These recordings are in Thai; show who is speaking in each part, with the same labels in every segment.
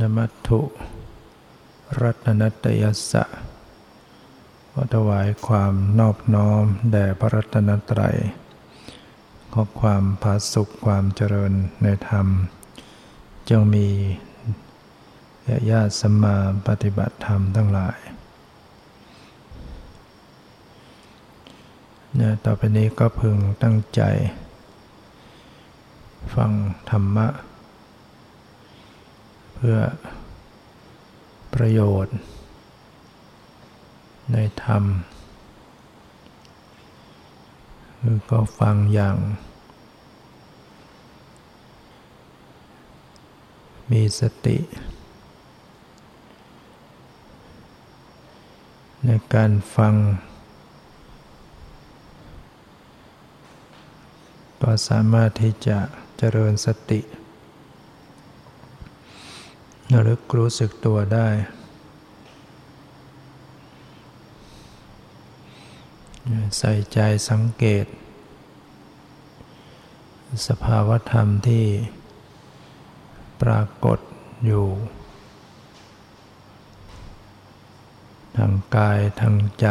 Speaker 1: นมัตุรัตนัตยสะขอถวายความนอบน้อม แด่พระรัตนตรัย ขอความผาสุขความเจริญในธรรม จงมีญาติสมมาปฏิบัติธรรมทั้งหลายเนี่ยต่อไปนี้ก็พึงตั้งใจ ฟังธรรมะ พื่อประโยชน์ ในธรรมคือก็ฟังอย่าง มีสติ ในการฟัง ก็สามารถที่จะเจริญสติ ระลึกรู้สึกตัวได้ ใส่ใจสังเกต สภาวธรรมที่ปรากฏอยู่ ทางกายทางใจ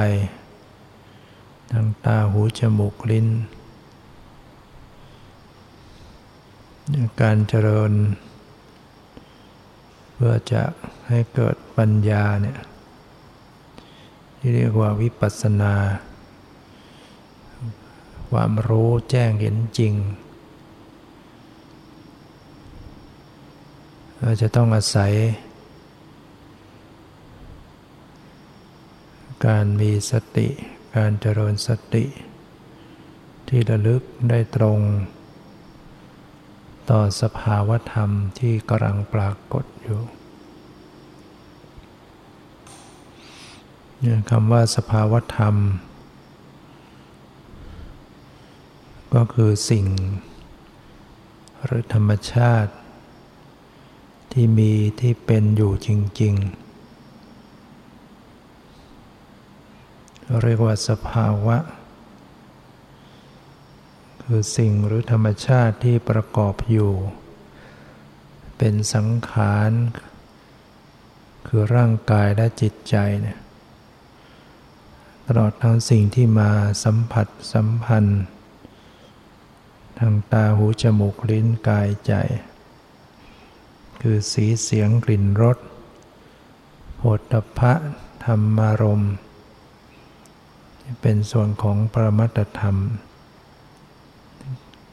Speaker 1: ทางตาหูจมูกลิ้น การเจริญ เพื่อจะให้เกิดปัญญาเนี่ยที่เรียกว่าวิปัสสนา ความรู้แจ้งเห็นจริงเราจะต้องอาศัย การมีสติ การเจริญสติ ที่ระลึกได้ตรง ต่อสภาวธรรมที่กำลังปรากฏอยู่คำว่าสภาวธรรม ก็คือสิ่ง หรือธรรมชาติ ที่มีที่เป็นอยู่จริง ๆ เรียกว่าสภาวะ คือสิ่งหรือธรรมชาติที่ประกอบอยู่ เป็นสังขาร คือร่างกายและจิตใจเนี่ยตลอดทั้งสิ่งที่มาสัมผัสสัมพันธ์ ทางตาหูจมูกลิ้นกายใจ คือสีเสียงกลิ่นรสโผฏฐพะธรรมารม เป็นส่วนของปรมัตธรรม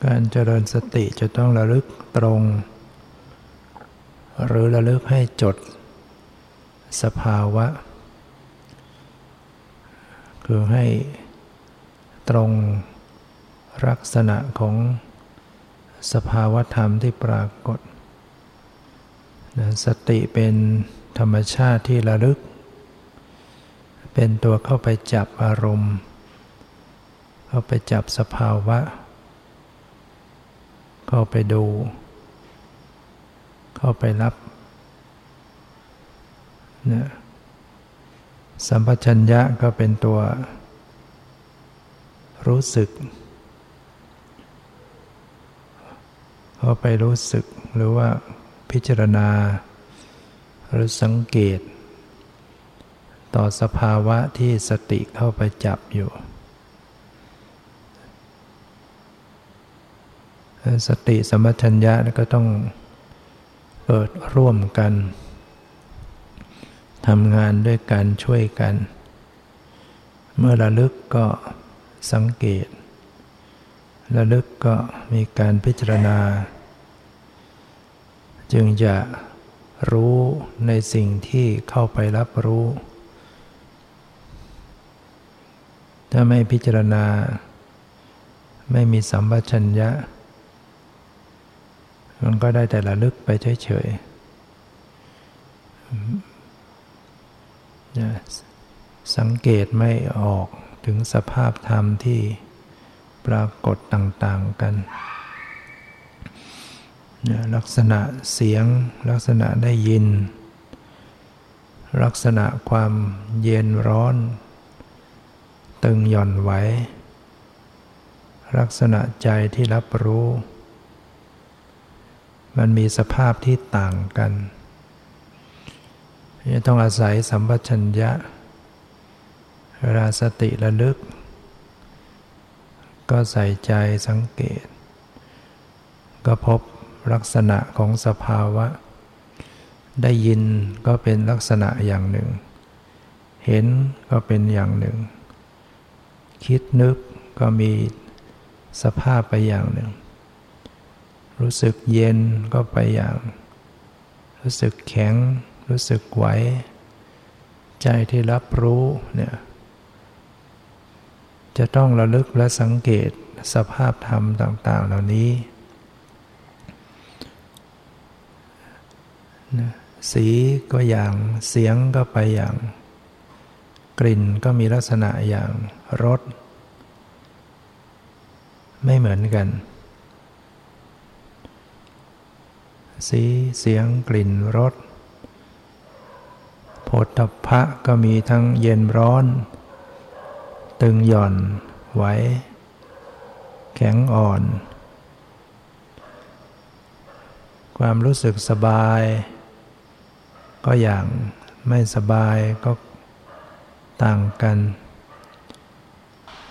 Speaker 1: การเจริญสติจะต้องระลึกตรง หรือระลึกให้จด สภาวะ คือให้ตรงลักษณะของสภาวธรรมที่ปรากฏ สติเป็นธรรมชาติที่ระลึก เป็นตัวเข้าไปจับอารมณ์ เข้าไปจับสภาวะ เข้าไปดู เข้าไปรับนะสัมปชัญญะก็เป็นตัว รู้สึก เข้าไปรู้สึกหรือว่าพิจารณา หรือสังเกต ต่อสภาวะที่สติเข้าไปจับอยู่ สติสมัชัญญะก็ต้องเกิดร่วมกันทำงานด้วยกันช่วยกัน เมื่อระลึกก็สังเกต ระลึกก็มีการพิจารณา จึงจะรู้ในสิ่งที่เข้าไปรับรู้ ถ้าไม่พิจารณา ไม่มีสัมปชัญญะ มันก็ได้แต่ระลึกไปเฉยๆสังเกตไม่ออกถึงสภาพธรรมที่ปรากฏต่างๆกัน ลักษณะเสียงลักษณะได้ยิน ลักษณะความเย็นร้อน ตึงหย่อนไหวลักษณะใจที่รับรู้ มันมีสภาพที่ต่างกันจะต้องอาศัยสัมปชัญญะเวลาสติระลึก ก็ใส่ใจสังเกต ก็พบลักษณะของสภาวะ ได้ยินก็เป็นลักษณะอย่างหนึ่ง เห็นก็เป็นอย่างหนึ่ง คิดนึกก็มีสภาพไปอย่างหนึ่ง รู้สึกเย็นก็ไปอย่าง รู้สึกแข็ง รู้สึกไหว ใจที่รับรู้เนี่ยจะต้องระลึกและสังเกตสภาพธรรมต่างๆ เหล่านี้ สีก็อย่างเสียงก็ไปอย่าง กลิ่นก็มีลักษณะอย่างรสไม่เหมือนกัน สีเสียงกลิ่นรสโผฏฐัพพะก็มีทั้งเย็นร้อน ตึงหย่อน ไหว แข็งอ่อน ความรู้สึกสบาย ก็อย่างไม่สบายก็ต่างกัน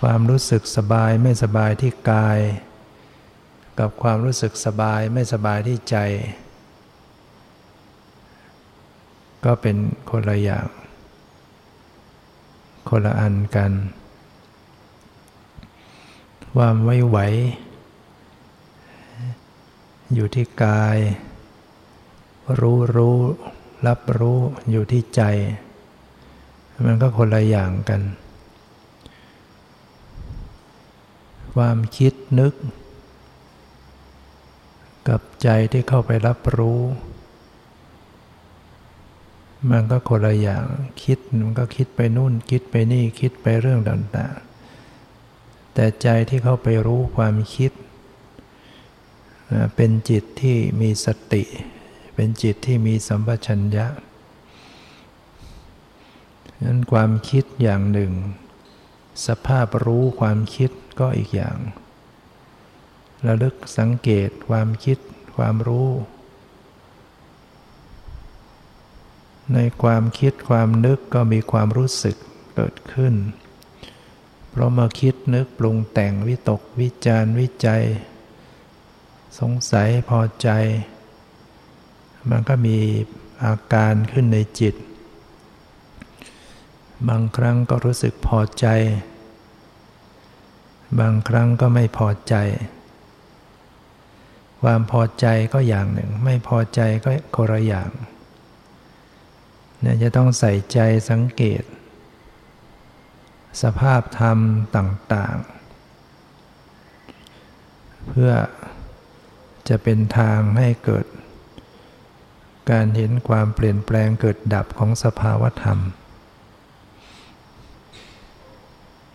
Speaker 1: ความรู้สึกสบายไม่สบายที่กาย กับความรู้สึกสบายไม่สบายที่ใจ ก็เป็นคนละอย่าง คนละอันกัน ความไว้ไหว อยู่ที่กาย รู้รู้ รับรู้อยู่ที่ใจ มันก็คนละอย่างกัน ความคิดนึก กับใจที่เข้าไปรับรู้ มันก็คนละอย่างคิดมันก็คิดไปนู่น คิดไปนี่คิดไปเรื่องต่างๆ แต่ใจที่เข้าไปรู้ความคิด เป็นจิตที่มีสติ เป็นจิตที่มีสัมปชัญญะนั้นความคิดอย่างหนึ่ง สภาพรู้ความคิดก็อีกอย่าง ระลึกสังเกตความคิดความรู้ ในความคิดความนึกก็มีความรู้สึกเกิดขึ้น เพราะมาคิดนึกปรุงแต่งวิตกวิจารวิจัย สงสัยพอใจ มันก็มีอาการขึ้นในจิต บางครั้งก็รู้สึกพอใจ บางครั้งก็ไม่พอใจ ความพอใจก็อย่างหนึ่ง ไม่พอใจก็คนละอย่างเนี่ยจะต้องใส่ใจสังเกต สภาพธรรมต่างๆ เพื่อจะเป็นทางให้เกิด การเห็นความเปลี่ยนแปลงเกิดดับของสภาวธรรม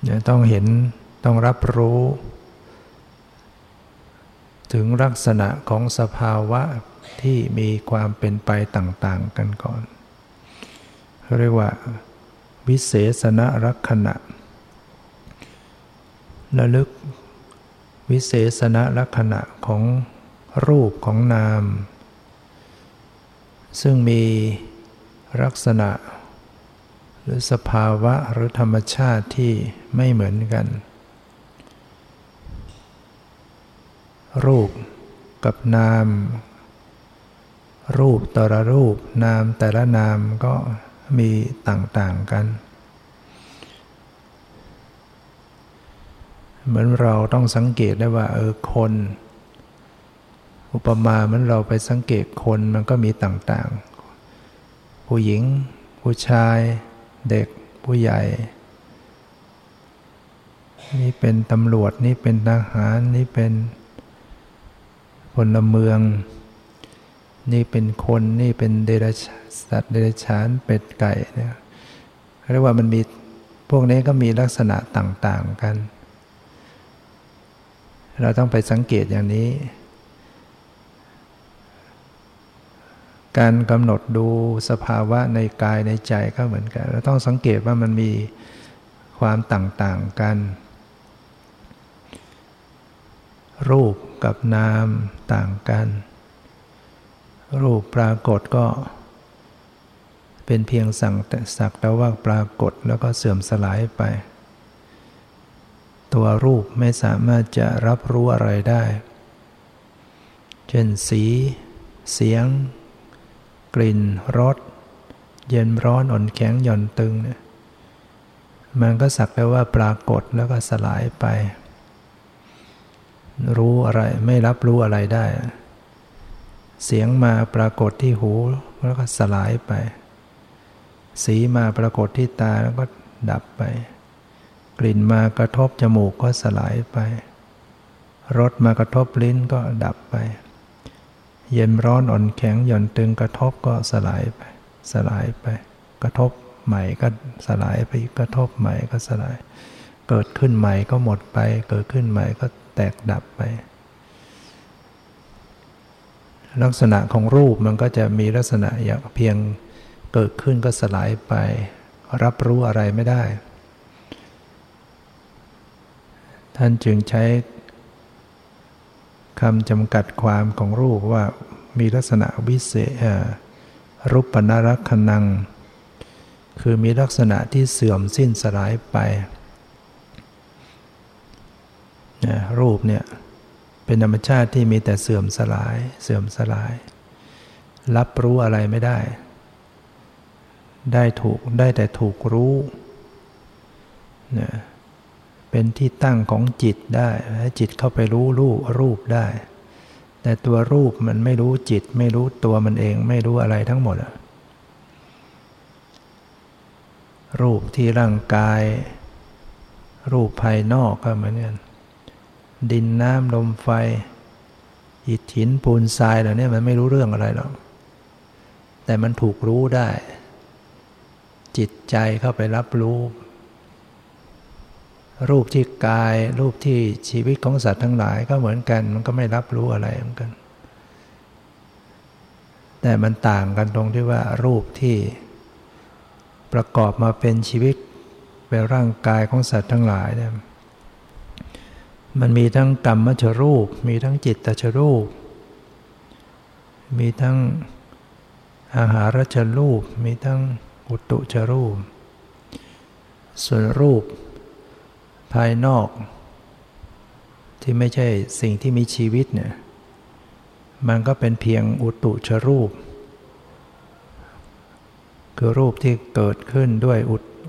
Speaker 1: จะต้องเห็นต้องรับรู้ ถึงลักษณะของสภาวะที่มีความเป็นไปต่าง ๆ กันก่อนเรียกว่า วิเศษณลักษณะระลึกวิเศษณลักษณะของรูปของนาม ซึ่งมีลักษณะ หรือสภาวะหรือธรรมชาติที่ไม่เหมือนกัน รูปกับนาม รูปแต่ละรูป นามแต่ละนามก็มีต่างๆกัน เหมือนเราต้องสังเกตได้ว่า เออคน อุปมาเหมือนเราไปสังเกตคนมันก็มีต่างๆ ผู้หญิง ผู้ชาย เด็ก ผู้ใหญ่นี่เป็นตำรวจ นี่เป็นทหาร นี่เป็น พลเมือง นี่เป็นคนนี่เป็นเดรัจสัตว์เดรัจฉานเป็ดไก่เนี่ยเรียกว่ามันมีพวกนี้ก็มีลักษณะต่าง ๆกัน เราต้องไปสังเกตอย่างนี้ การกำหนดดูสภาวะในกายในใจก็เหมือนกัน เราต้องสังเกตว่ามันมีความต่าง ๆ กัน รูป กับนามต่างกัน รูปปรากฏก็ เป็นเพียงสั่งสักแต่ว่าปรากฏแล้วก็เสื่อมสลายไป ตัวรูปไม่สามารถจะรับรู้อะไรได้ เช่นสี เสียง กลิ่นรสเย็นร้อนอ่อนแข็งหย่อนตึงเนี่ยมันก็สักแต่ว่าปรากฏแล้วก็สลายไป รู้อะไรไม่รับรู้อะไรได้ เสียงมาปรากฏที่หูแล้วก็สลายไป สีมาปรากฏที่ตาแล้วก็ดับไป กลิ่นมากระทบจมูกก็สลายไป รสมากระทบลิ้นก็ดับไป เย็นร้อนอ่อนแข็งหย่อนตึงกระทบก็สลายไป สลายไป กระทบใหม่ก็สลายไปกระทบใหม่ก็สลาย เกิดขึ้นใหม่ก็หมดไป เกิดขึ้นใหม่ก็ แตกดับไป ลักษณะของรูปมันก็จะมีลักษณะอย่างเพียงเกิดขึ้นก็สลายไป รับรู้อะไรไม่ได้ ท่านจึงใช้คำจำกัดความของรูปว่ามีลักษณะวิเศษรูปปนรักขนัง คือมีลักษณะที่เสื่อมสิ้นสลายไป นะรูปเนี่ยเป็นธรรมชาติที่มีแต่เสื่อมสลาย เสื่อมสลาย รับรู้อะไรไม่ได้ ได้ถูกได้แต่ถูกรู้นะเป็นที่ตั้งของจิตได้ให้จิตเข้าไปรู้รูปรูปได้ แต่ตัวรูปมันไม่รู้จิต ไม่รู้ตัวมันเองไม่รู้อะไรทั้งหมดอะรูปที่ร่างกาย รูปภายนอกก็เหมือนกัน ดินน้ำลมไฟอิฐหินปูนทรายเหล่านี้มันไม่รู้เรื่องอะไรหรอก แต่มันถูกรู้ได้ จิตใจเข้าไปรับรู้ รูปที่กาย รูปที่ชีวิตของสัตว์ทั้งหลายก็เหมือนกัน มันก็ไม่รับรู้อะไรเหมือนกัน แต่มันต่างกันตรงที่ว่า รูปที่ประกอบมาเป็นชีวิตเป็นร่างกายของสัตว์ทั้งหลายเนี่ย มันมีทั้งกรรมชรูป มีทั้งจิตตชรูป มีทั้งอาหารชรูป มีทั้งอุตุชรูป ส่วนรูป ภายนอก ที่ไม่ใช่สิ่งที่มีชีวิตเนี่ยมันก็เป็นเพียงอุตุชรูป คือรูปที่เกิดขึ้นด้วย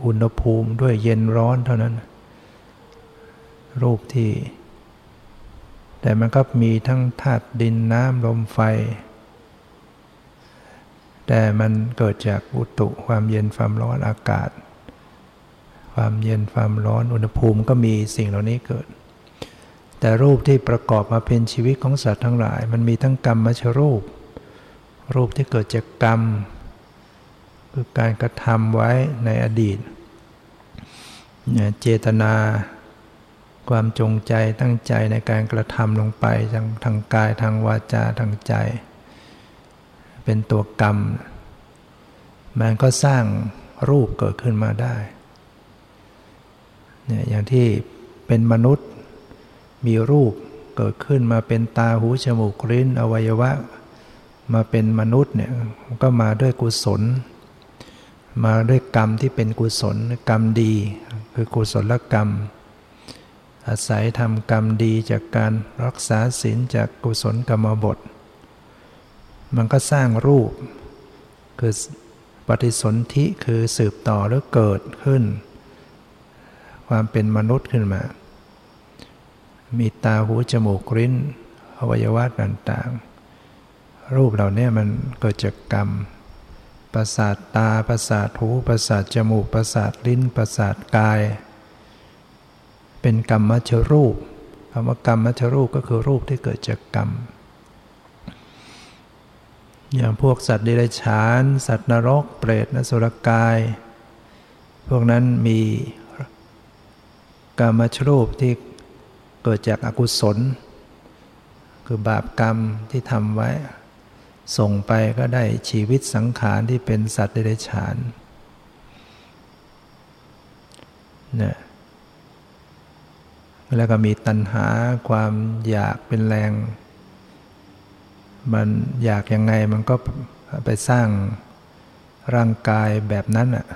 Speaker 1: อุณหภูมิด้วยเย็นร้อนเท่านั้น รูปที่ แต่มันก็มีทั้งธาตุดินน้ำลมไฟ แต่มันเกิดจากอุตุความเย็นความร้อนอากาศ ความเย็นความร้อนอุณหภูมิก็มีสิ่งเหล่านี้เกิด แต่รูปที่ประกอบมาเป็นชีวิตของสัตว์ทั้งหลาย มันมีทั้งกรรมมชรูป รูปที่เกิดจากกรรม คือการกระทำไว้ในอดีต เจตนา ความจงใจตั้งใจในการกระทำลงไปทางทางกายทางวาจาทางใจ เป็นตัวกรรม มันก็สร้างรูปเกิดขึ้นมาได้เนี่ยอย่างที่เป็นมนุษย์มีรูปเกิดขึ้นมาเป็นตาหูจมูกลิ้นอวัยวะ มาเป็นมนุษย์เนี่ยก็มาด้วยกุศล มาด้วยกรรมที่เป็นกุศลกรรมดี คือกุศลกรรม อาศัยทำกรรมดีจากการรักษาศีลจากกุศลกรรมบท มันก็สร้างรูป คือปฏิสนธิคือสืบต่อหรือเกิดขึ้น ความเป็นมนุษย์ขึ้นมา มีตาหูจมูกลิ้นอวัยวะต่างๆ รูปเหล่านี้มันเกิดจากกรรม ประสาทตา ประสาทหู ประสาทจมูก ประสาทลิ้น ประสาทกาย เป็นกรรมมัชรูปคำว่ากรรมมัชรูปก็คือรูปที่เกิดจากกรรม อย่างพวกสัตว์เดรัจฉาน สัตว์นรก เปรตนสุรกาย พวกนั้นมีกรรมมัชรูปที่เกิดจากอากุศล คือบาปกรรมที่ทำไว้ ส่งไปก็ได้ชีวิตสังขารที่เป็นสัตว์เดรัจฉานนะ แล้วก็มีตัณหาความอยากเป็นแรง มันอยากยังไงมันก็ไปสร้างร่างกายแบบนั้นอะ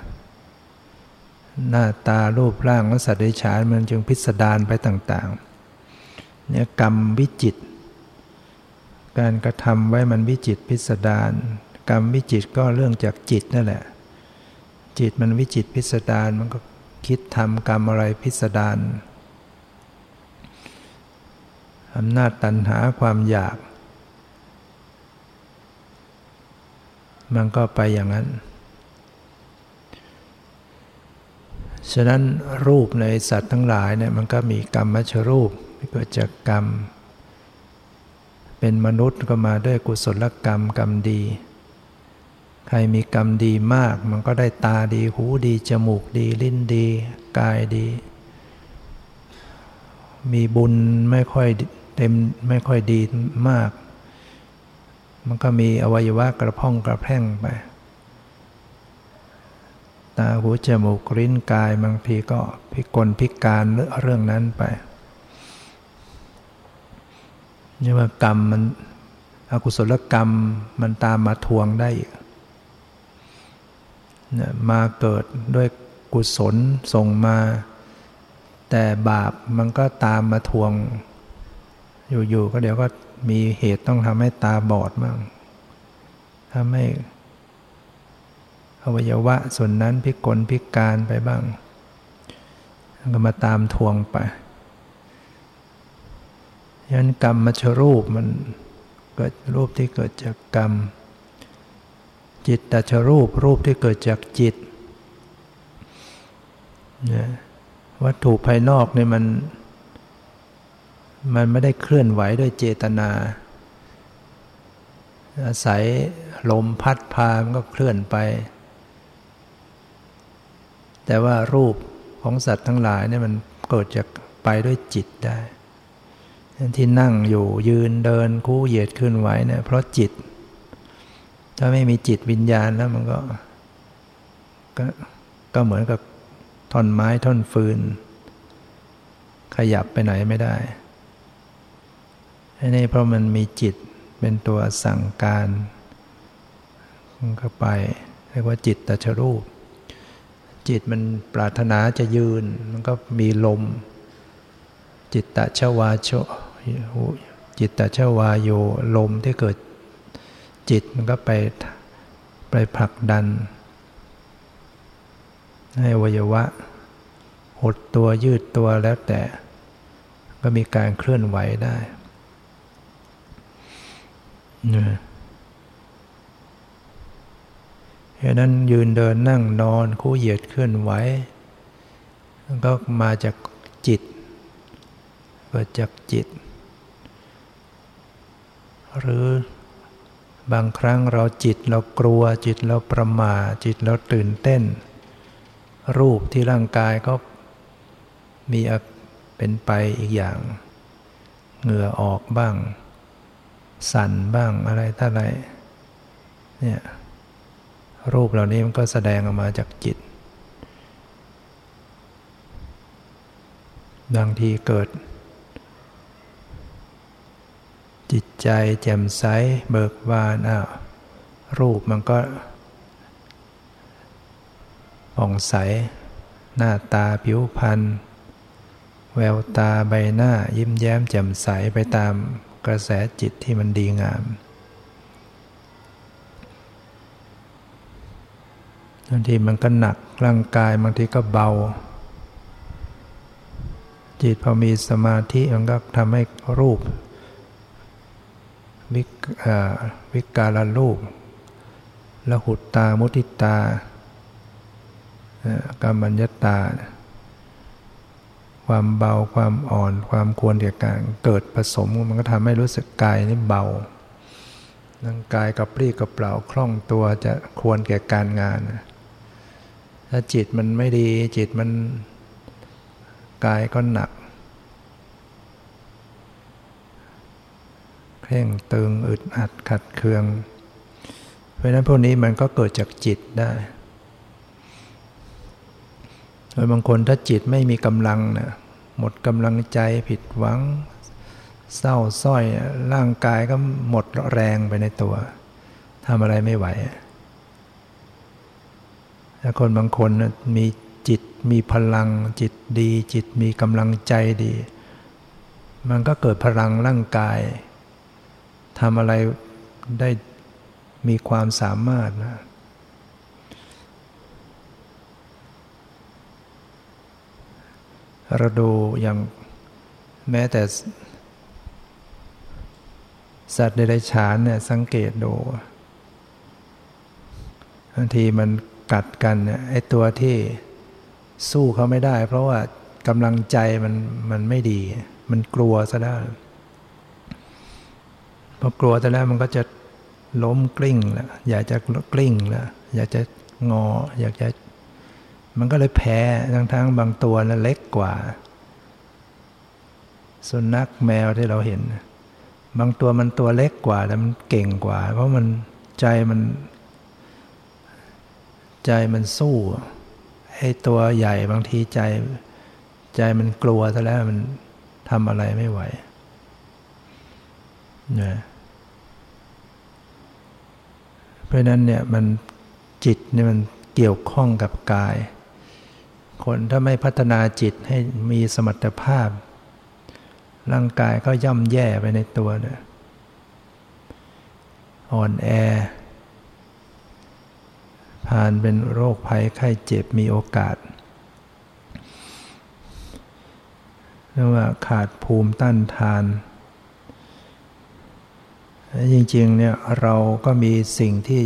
Speaker 1: หน้าตารูปร่างและสัตว์ดิฉานมันจึงพิสดารไปต่างๆเนี่ยกรรมวิจิต การกระทำไว้มันวิจิตพิสดารกรรมวิจิตก็เรื่องจากจิตนั่นแหละ จิตมันวิจิตพิสดารมันก็คิดทำกรรมอะไรพิสดาร อำนาจตันหาความอยาก มันก็ไปอย่างนั้น ฉะนั้นรูปในสัตว์ทั้งหลายเนี่ยมันก็มีกรรมมชรูปเกิดจากกรรม เป็นมนุษย์ก็มาด้วยกุศลกรรมกรรมดี ใครมีกรรมดีมาก มันก็ได้ตาดีหูดีจมูกดีลิ้นดี กายดีมีบุญไม่ค่อย เต็มไม่ค่อยดีมาก มันก็มีอวัยวะกระพ่องกระแพร่งไป ตาหูจมูกลิ้นกายบางทีก็พิกลพิการเรื่องนั้นไปนี่ว่ากรรมมันอกุศลกรรมมันตามมาทวงได้อีกมาเกิดด้วยกุศลส่งมา แต่บาปมันก็ตามมาทวง อยู่ๆก็เดี๋ยวก็มีเหตุต้องทำให้ตาบอดบ้างทำให้อวัยวะส่วนนั้นพิกลพิการไปบ้างก็มาตามทวงไปยันกรรมมัชรูปมันเกิดรูปที่เกิดจากกรรม จิตตชรูปรูปที่เกิดจากจิตวัตถุภายนอกเนี่ยมัน มันไม่ได้เคลื่อนไหวด้วยเจตนา อาศัยลมพัดพามันก็เคลื่อนไป แต่ว่ารูปของสัตว์ทั้งหลายเนี่ยมันเกิดจากไปด้วยจิตได้ ที่นั่งอยู่ยืนเดินคู่เหยียดขึ้นไหวเนี่ยเพราะจิต ถ้าไม่มีจิตวิญญาณแล้วมันก็ก็ก็เหมือนกับท่อนไม้ท่อนฟืน ขยับไปไหนไม่ได้ นี่เพราะมันมีจิตเป็นตัวสั่งการเข้าไปเรียกว่าจิตตชรูป จิตมันปรารถนาจะยืน มันก็มีลม จิตตชวาโชจิตตชวาโยลมที่เกิดจิตมันก็ไปไปผลักดัน ให้วัยวะ หดตัวยืดตัวแล้วแต่ ก็มีการเคลื่อนไหวได้ เหตุนั้นยืนเดินนั่งนอนคู่เหยียดเคลื่อนไหวก็มาจากจิตเกิดจากจิต หรือบางครั้งเราจิตเรากลัวจิตเราประมาจิตเราตื่นเต้น รูปที่ร่างกายก็มีเป็นไปอีกอย่าง เหงื่อออกบ้าง สั่นบ้างอะไรท่าไรเนี่ยรูปเหล่านี้มันก็แสดงออกมาจากจิต บางทีเกิด จิตใจแจ่มใสเบิกบานอ้าวรูปมันก็ผ่องใส หน้าตาผิวพรรณแววตาใบหน้ายิ้มแย้มแจ่มใสไปตาม กระแสจิตที่มันดีงามบางทีมันก็หนักร่างกายบางทีก็เบา จิตพอมีสมาธิมันก็ทำให้รูปวิวิการรูปละหุตตามุติตากรรมัญญตา ความเบาความอ่อน ความควรแก่การเกิดผสมมันก็ทำให้รู้สึกกายนี่เบาร่างกายกับปรี้กับเปล่าคล่องตัวจะควรแก่การงาน ถ้าจิตมันไม่ดีจิตมันกายก็หนักเคร่งตึงอึดอัดขัดเคือง เพราะนั้นพวกนี้มันก็เกิดจากจิตได้ โดยบางคนถ้าจิตไม่มีกำลังนะหมดกำลังใจผิดหวัง เศร้าส้อยร่างกายก็หมดแรงไปในตัวทำอะไรไม่ไหวถ้าคนบางคนมีจิตมีพลังจิตดี จิตมีกำลังใจดี มันก็เกิดพลังร่างกายทำอะไรได้มีความสามารถนะ เราดูอย่างแม้แต่สัตว์เดรัจฉานเนี่ยสังเกตดูบางทีมันกัดกันเนี่ยไอตัวที่สู้เขาไม่ได้ เพราะว่ากำลังใจมันมันไม่ดี มันกลัวซะแล้วพอกลัวซะแล้วมันก็จะล้มกลิ้งแล้วอยากจะกลิ้งแล้วอยากจะงอ อยากจะ มันก็เลยแพ้ทั้งทั้งบางตัวนะเล็กกว่า สุนัขแมวที่เราเห็น บางตัวมันตัวเล็กกว่าแต่มันเก่งกว่า เพราะมันใจมัน ใจมันสู้ไอ้ตัวใหญ่บางทีใจ ใจมันกลัวซะแล้วมันทำอะไรไม่ไหวเนี่ยเพราะนั้นเนี่ยมันจิตเนี่ยมันเกี่ยวข้องกับกาย คนถ้าไม่พัฒนาจิตให้มีสมรรถภาพ ร่างกายก็ย่ำแย่ไปในตัวเนี่ยอ่อนแอ ผ่านเป็นโรคภัยไข้เจ็บมีโอกาสเรียกว่าขาดภูมิต้านทาน จริงๆเนี่ยเราก็มีสิ่งที่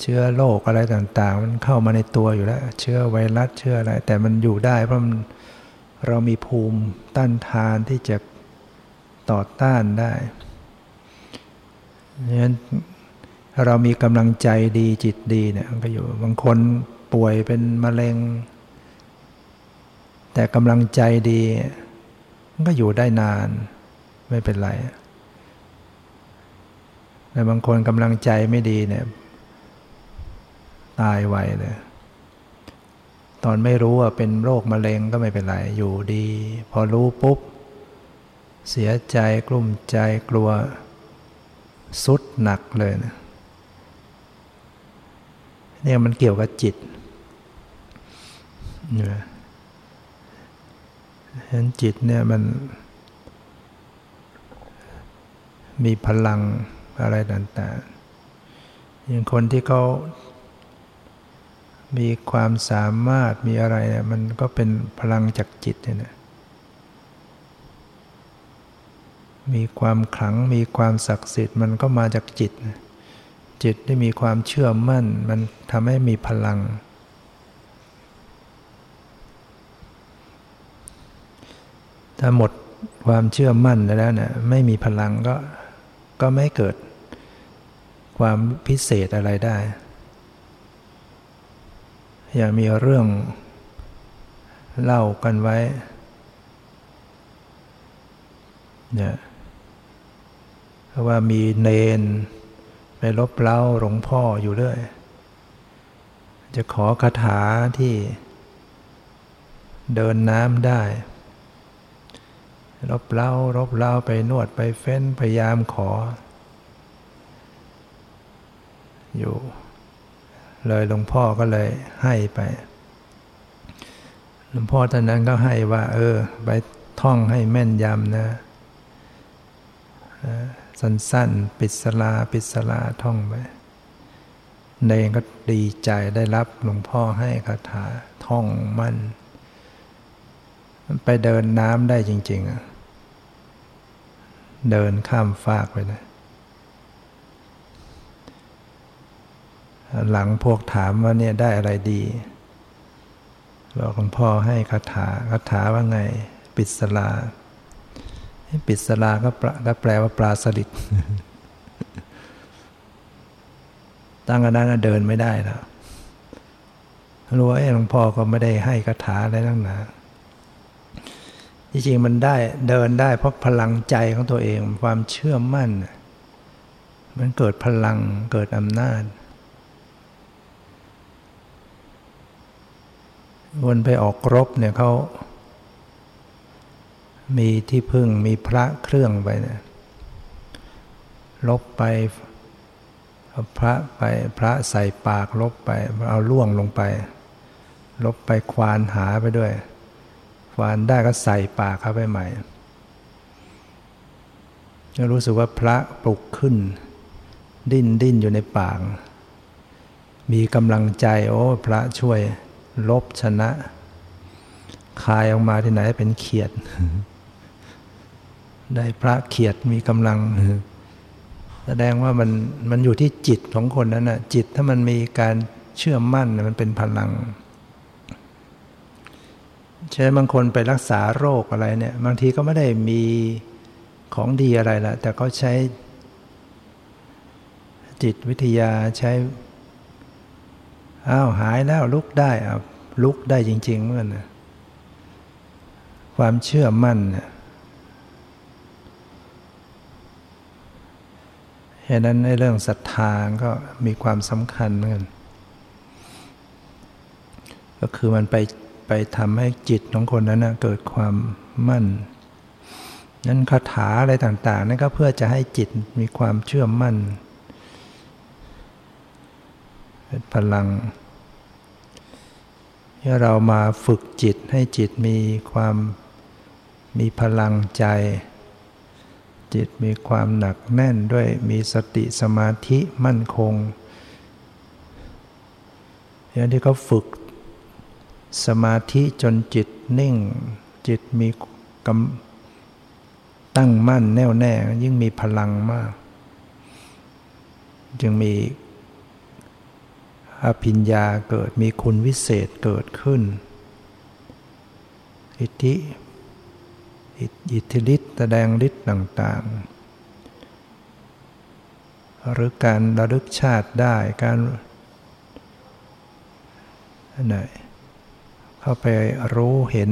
Speaker 1: เชื้อโรคอะไรต่างๆ มันเข้ามาในตัวอยู่แล้ว เชื้อไวรัสเชื้ออะไร แต่มันอยู่ได้เพราะมันเรามีภูมิต้านทานที่จะต่อต้านได้ดังนั้นเรามีกำลังใจดีจิตดีเนี่ยก็อยู่บางคนป่วยเป็นมะเร็ง แต่กำลังใจดีก็อยู่ได้นานไม่เป็นไรแต่บางคนกำลังใจไม่ดีเนี่ย ตายไวเลย ตอนไม่รู้ว่าเป็นโรคมะเร็งก็ไม่เป็นไร อยู่ดี พอรู้ปุ๊บ เสียใจกลุ้มใจกลัวสุดหนักเลยนะเนี่ยมันเกี่ยวกับจิตเนี่ยเห็นจิตเนี่ยมัน มีพลังอะไรต่างๆอย่างคนที่เขา มีความสามารถมีอะไรเนี่ยมันก็เป็นพลังจากจิตเนี่ยนะมีความขลังมีความศักดิ์สิทธิ์มันก็มาจากจิต จิตได้มีความเชื่อมั่น มันทำให้มีพลัง ถ้าหมดความเชื่อมั่นแล้วเนี่ยไม่มีพลังก็ก็ไม่เกิดความพิเศษอะไรได้ อย่างมีเรื่องเล่ากันไว้เนี่ยว่ามีเนนไปลบเล้าหลวงพ่ออยู่เรื่อย จะขอคาถาที่เดินน้ำได้รบเล้ารบเล้าไปนวดไปเฟ้นพยายามขอ อยู่ เลยหลวงพ่อก็เลยให้ไป หลวงพ่อท่านนั้นก็ให้ว่า เออ ไปท่องให้แม่นยำนะสั้นๆ ปิศลา ปิศลาท่องไปเนงก็ดีใจได้รับหลวงพ่อให้คาถาท่องมั่น ไปเดินน้ำได้จริง ๆ เดินข้ามฟากไปนะ หลังพวกถามว่าเนี่ยได้อะไรดีบอกหลวงพ่อให้คาถาคาถาว่าไง ปิศลา ปิศลาก็ก็แปลว่าปลาสลิดตั้งกันนั้นเดินไม่ได้แล้วรู้ว่าหลวงพ่อก็ไม่ได้ให้คาถาอะไรตั้งนานจริงๆมันได้เดินได้เพราะพลังใจของตัวเองความเชื่อมั่น มันเกิดพลังเกิดอำนาจ วนไปออกรบเนี่ยเขามีที่พึ่งมีพระเครื่องไปเนี่ยลบไปพระไปพระใส่ปากลบไปเอาล่วงลงไป ลบไปควานหาไปด้วย ควานได้ก็ใส่ปากเข้าไปใหม่ก็รู้สึกว่าพระปลุกขึ้น ดิ้นดิ้นอยู่ในปาก มีกำลังใจโอ้พระช่วย ลบชนะ คายออกมาที่ไหนเป็นเขียด ได้พระเขียดมีกำลัง แสดงว่ามันมันอยู่ที่จิตของคนนั้นนะจิตถ้ามันมีการเชื่อมั่นมันเป็นพลังใช่บางคนไปรักษาโรคอะไรเนี่ย บางทีก็ไม่ได้มีของดีอะไรละแต่เขาใช้จิตวิทยาใช้ อ้าวหายแล้วลุกได้อะลุกได้จริง ๆ เมื่อนความเชื่อมั่นเนี่ยเหตุนั้นในเรื่องศรัทธาก็มีความสำคัญเหมือนกันก็คือมันไปไปทำให้จิตของคนนั้นนะเกิดความมั่น นั้นคาถาอะไรต่างๆนั่นก็เพื่อจะให้จิตมีความเชื่อมั่น เป็นพลังที่เรามาฝึกจิตให้จิตมีความมีพลังใจ จิตมีความหนักแน่นด้วยมีสติสมาธิมั่นคงอย่างที่เขาฝึกสมาธิจนจิตนิ่ง จิตมีกำตั้งมั่นแน่วแน่ยิ่งมีพลังมาก จึงมี อภิญญาเกิดมีคุณวิเศษเกิดขึ้น อิทธิอิทธิฤทธิ์แสดงฤทธิ์ต่างๆ หรือการระลึกชาติได้การไหนเข้าไปรู้เห็น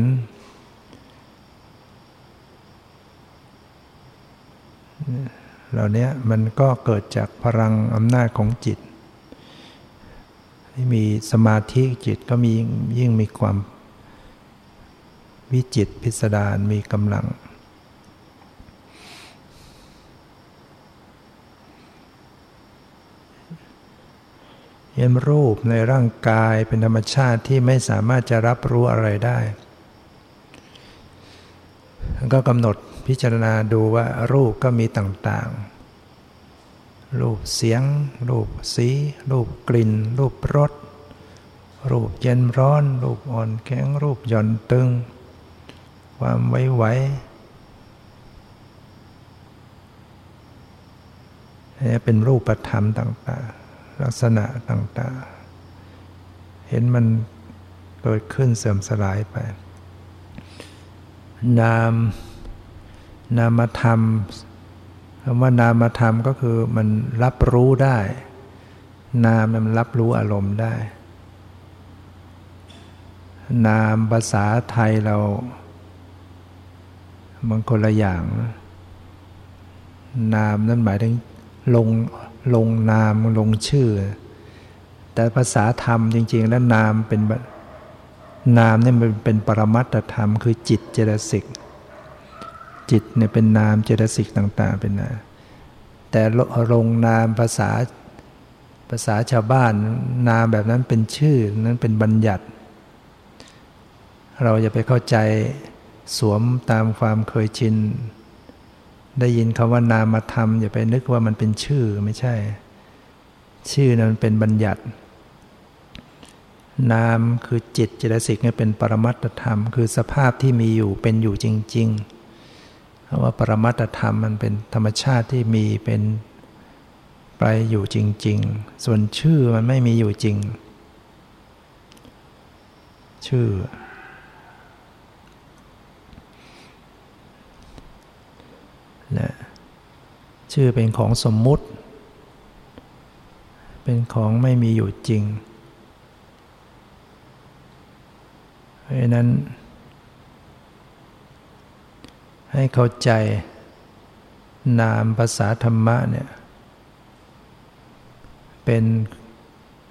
Speaker 1: เหล่านี้มันก็เกิดจากพลังอำนาจของจิต ที่มีสมาธิจิตก็มียิ่งมีความวิจิตพิสดารมีกำลัง เห็นรูปในร่างกายเป็นธรรมชาติที่ไม่สามารถจะรับรู้อะไรได้ ก็กำหนดพิจารณาดูว่ารูปก็มีต่างๆ รูปเสียง รูปสี รูปกลิ่น รูปรส รูปเย็นร้อน รูปอ่อนแข็ง รูปหย่อนตึง ความไว้ไหวนี่เป็นรูปธรรมต่างๆ ลักษณะต่างๆ เห็นมันเกิดขึ้นเสื่อมสลายไป นาม นามธรรม คำว่านามธรรมก็คือมันรับรู้ได้ นามมันรับรู้อารมณ์ได้ นามภาษาไทยเรามันคนละอย่าง นามนั่นหมายถึงลงลงนามลงชื่อ แต่ภาษาธรรมจริง ๆ แล้วนามเป็นนามนี่มันเป็นปรมัตถธรรม คือจิตเจตสิก จิตเนี่ยเป็นนามเจตสิกต่าง ๆ เป็นนามแต่ลงนามภาษาภาษาชาวบ้านนามแบบนั้นเป็นชื่อนั้นเป็นบัญญัติ เราจะไปเข้าใจสวมตามความเคยชิน ได้ยินคำว่านามธรรมอย่าไปนึกว่ามันเป็นชื่อไม่ใช่ ชื่อนั้นเป็นบัญญัติ นามคือจิตเจตสิกเนี่ยเป็นปรมัตธรรม คือสภาพที่มีอยู่เป็นอยู่จริง ๆ ว่าปรมัตธรรมมันเป็นธรรมชาติที่มีเป็นไปอยู่จริง ๆ ส่วนชื่อมันไม่มีอยู่จริง ชื่อ นะชื่อเป็นของสมมุติ เป็นของไม่มีอยู่จริง เพราะนั้น ให้เข้าใจ นามภาษาธรรมะเนี่ย เป็น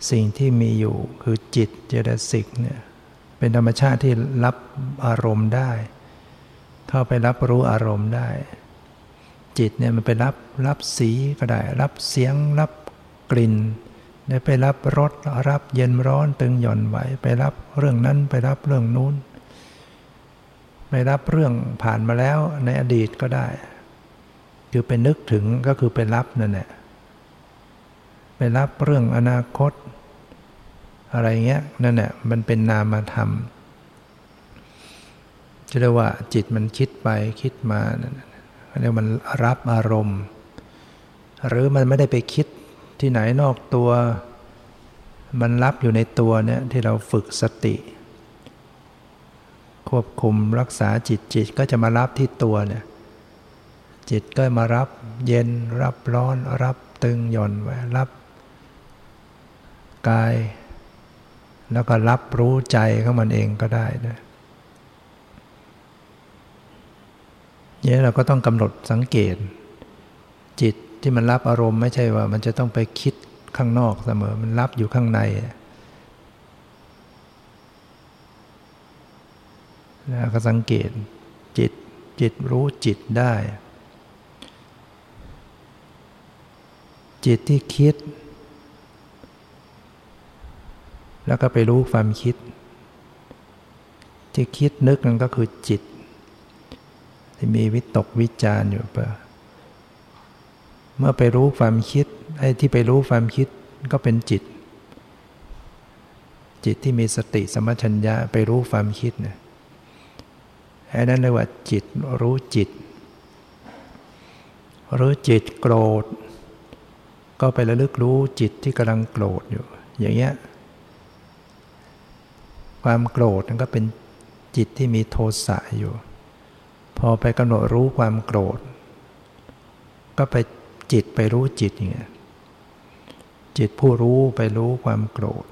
Speaker 1: สิ่งที่มีอยู่คือจิตเจตสิกเนี่ย เป็นธรรมชาติที่รับอารมณ์ได้ เข้าไปรับรู้อารมณ์ได้ จิตเนี่ยมันไปรับรับสีก็ได้ รับเสียงรับกลิ่นได้ไปรับรสรับเย็นร้อนตึงหย่อนไหวไปรับเรื่องนั้นไปรับเรื่องนู้น ไปรับเรื่องผ่านมาแล้วในอดีตก็ได้ คือไปนึกถึงก็คือไปรับนั่นแหละไปรับเรื่องอนาคต อะไรเงี้ยนั่นแหละมันเป็นนามธรรมจะเรียกว่าจิตมันคิดไปคิดมาเรียกมันรับอารมณ์ หรือมันไม่ได้ไปคิดที่ไหนนอกตัว มันรับอยู่ในตัวเนี่ยที่เราฝึกสติ ควบคุมรักษาจิตจิตก็จะมารับที่ตัวเนี่ยจิตก็มารับเย็นรับร้อน รับตึงหย่อนไว้รับกาย แล้วก็รับรู้ใจของมันเองก็ได้นะเนี่ยเราก็ต้องกำหนดสังเกต จิตที่มันรับอารมณ์ไม่ใช่ว่ามันจะต้องไปคิดข้างนอกเสมอ มันรับอยู่ข้างใน แล้วก็สังเกตจิตจิตรู้จิตได้ จิตที่คิด แล้วก็ไปรู้ความคิด ที่คิดนึกนั่นก็คือจิต ที่มีวิตกวิจารอยู่เปล่าเมื่อไปรู้ความคิดไอ้ที่ไปรู้ความคิดก็เป็นจิต จิตที่มีสติสมัชัญญะไปรู้ความคิดเนี่ย อ้นั้นเรียกว่าจิตรู้จิต รู้จิตโกรธ ก็ไประลึกรู้จิตที่กำลังโกรธอยู่ อย่างเงี้ยความโกรธนั่นก็เป็นจิตที่มีโทสะอยู่ พอไปกำหนดรู้ความโกรธ ก็ไปจิตไปรู้จิตอย่างเงี้ยจิตผู้รู้ไปรู้ความโกรธ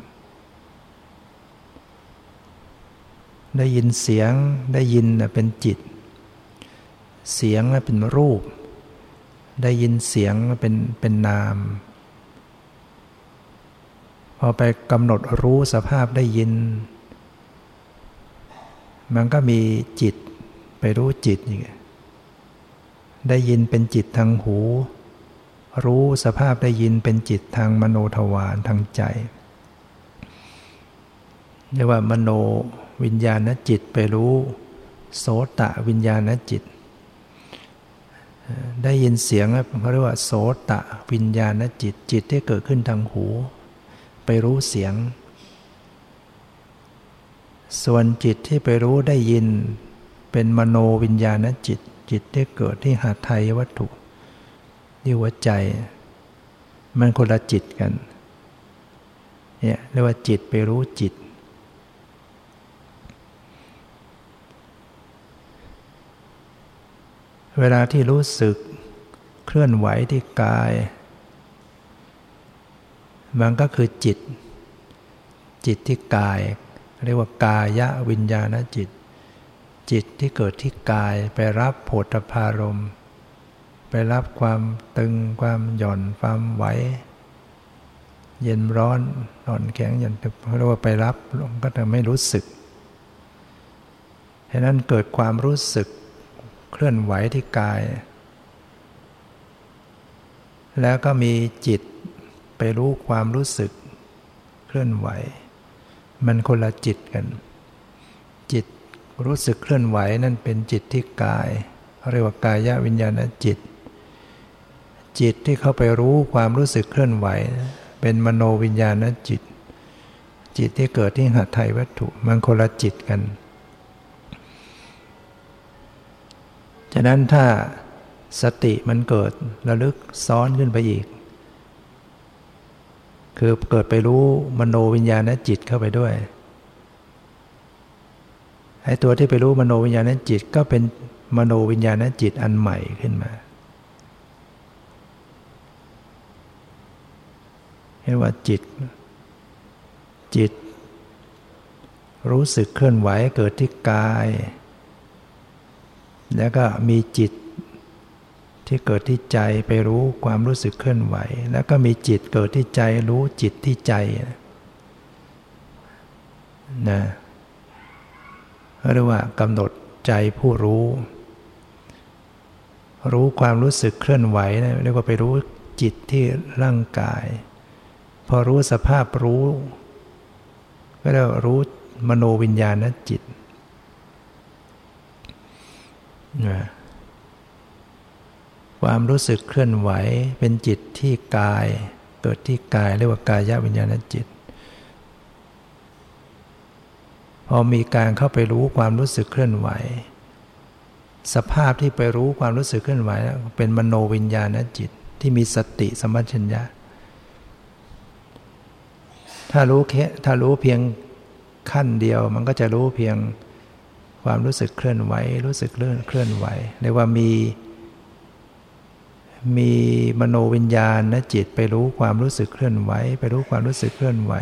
Speaker 1: ได้ยินเสียงได้ยินเป็นจิต เสียงเป็นรูป ได้ยินเสียงเป็นเป็นนาม พอไปกำหนดรู้สภาพได้ยิน มันก็มีจิตไปรู้จิตอย่างเงี้ยได้ยินเป็นจิตทางหู รู้สภาพได้ยินเป็นจิตทางมโนทวารทางใจเรียกว่ามโน วิญญาณจิตไปรู้ โสตะวิญญาณจิต ได้ยินเสียงเขาเรียกว่า โสตะวิญญาณจิตจิตที่เกิดขึ้นทางหู ไปรู้เสียง ส่วนจิตที่ไปรู้ได้ยิน เป็นมโนวิญญาณจิต จิตที่เกิดที่หาไทยวัตถุที่หัวใจ มันคนละจิตกันเนี่ยเรียกว่าจิตไปรู้จิต เวลาที่รู้สึกเคลื่อนไหวที่กาย มันก็คือจิต จิตที่กาย เรียกว่ากายะวิญญาณจิต จิตที่เกิดที่กายไปรับโผฏฐารมไปรับความตึงความหย่อนความไหว เย็นร้อนอ่อนแข็งหย่อนตึกเรียกว่าไปรับก็จะไม่รู้สึกฉะนั้นเกิดความรู้สึก เคลื่อนไหวที่กาย แล้วก็มีจิตไปรู้ความรู้สึก เคลื่อนไหว มันคนละจิตกัน จิตรู้สึกเคลื่อนไหวนั่นเป็นจิตที่กายเรียกว่ากายวิญญาณจิต จิตที่เข้าไปรู้ความรู้สึกเคลื่อนไหว เป็นมโนวิญญาณจิต จิตที่เกิดที่หัตถยวัตถุมันคนละจิตกัน ฉะนั้นถ้าสติมันเกิดระลึกซ้อนขึ้นไปอีก คือเกิดไปรู้มโนวิญญาณจิตเข้าไปด้วยไอ้ตัวที่ไปรู้มโนวิญญาณจิตก็เป็นมโนวิญญาณจิตอันใหม่ขึ้นมาเห็นว่าจิต จิต รู้สึกเคลื่อนไหวเกิดที่กาย แล้วก็มีจิตที่เกิดที่ใจไปรู้ความรู้สึกเคลื่อนไหว แล้วก็มีจิตเกิดที่ใจรู้จิตที่ใจนะเรียกว่ากำหนดใจผู้รู้ รู้ความรู้สึกเคลื่อนไหวนะเรียกว่าไปรู้จิตที่ร่างกาย พอรู้สภาพรู้ ก็เรียกรู้มโนวิญญาณจิตนะ ความรู้สึกเคลื่อนไหวเป็นจิตที่กาย เกิดที่กายเรียกว่ากายวิญญาณจิต พอมีการเข้าไปรู้ความรู้สึกเคลื่อนไหว สภาพที่ไปรู้ความรู้สึกเคลื่อนไหว เป็นมโนวิญญาณจิต ที่มีสติสมัชัญญะ ถ้ารู้แค่ถ้ารู้เพียงขั้นเดียวมันก็จะรู้เพียง ความรู้สึกเคลื่อนไหว รู้สึกเลื่อนเคลื่อนไหวเรียกว่ามี มีมโนวิญญาณนะจิตไปรู้ความรู้สึกเคลื่อนไหว ไปรู้ความรู้สึกเคลื่อนไหว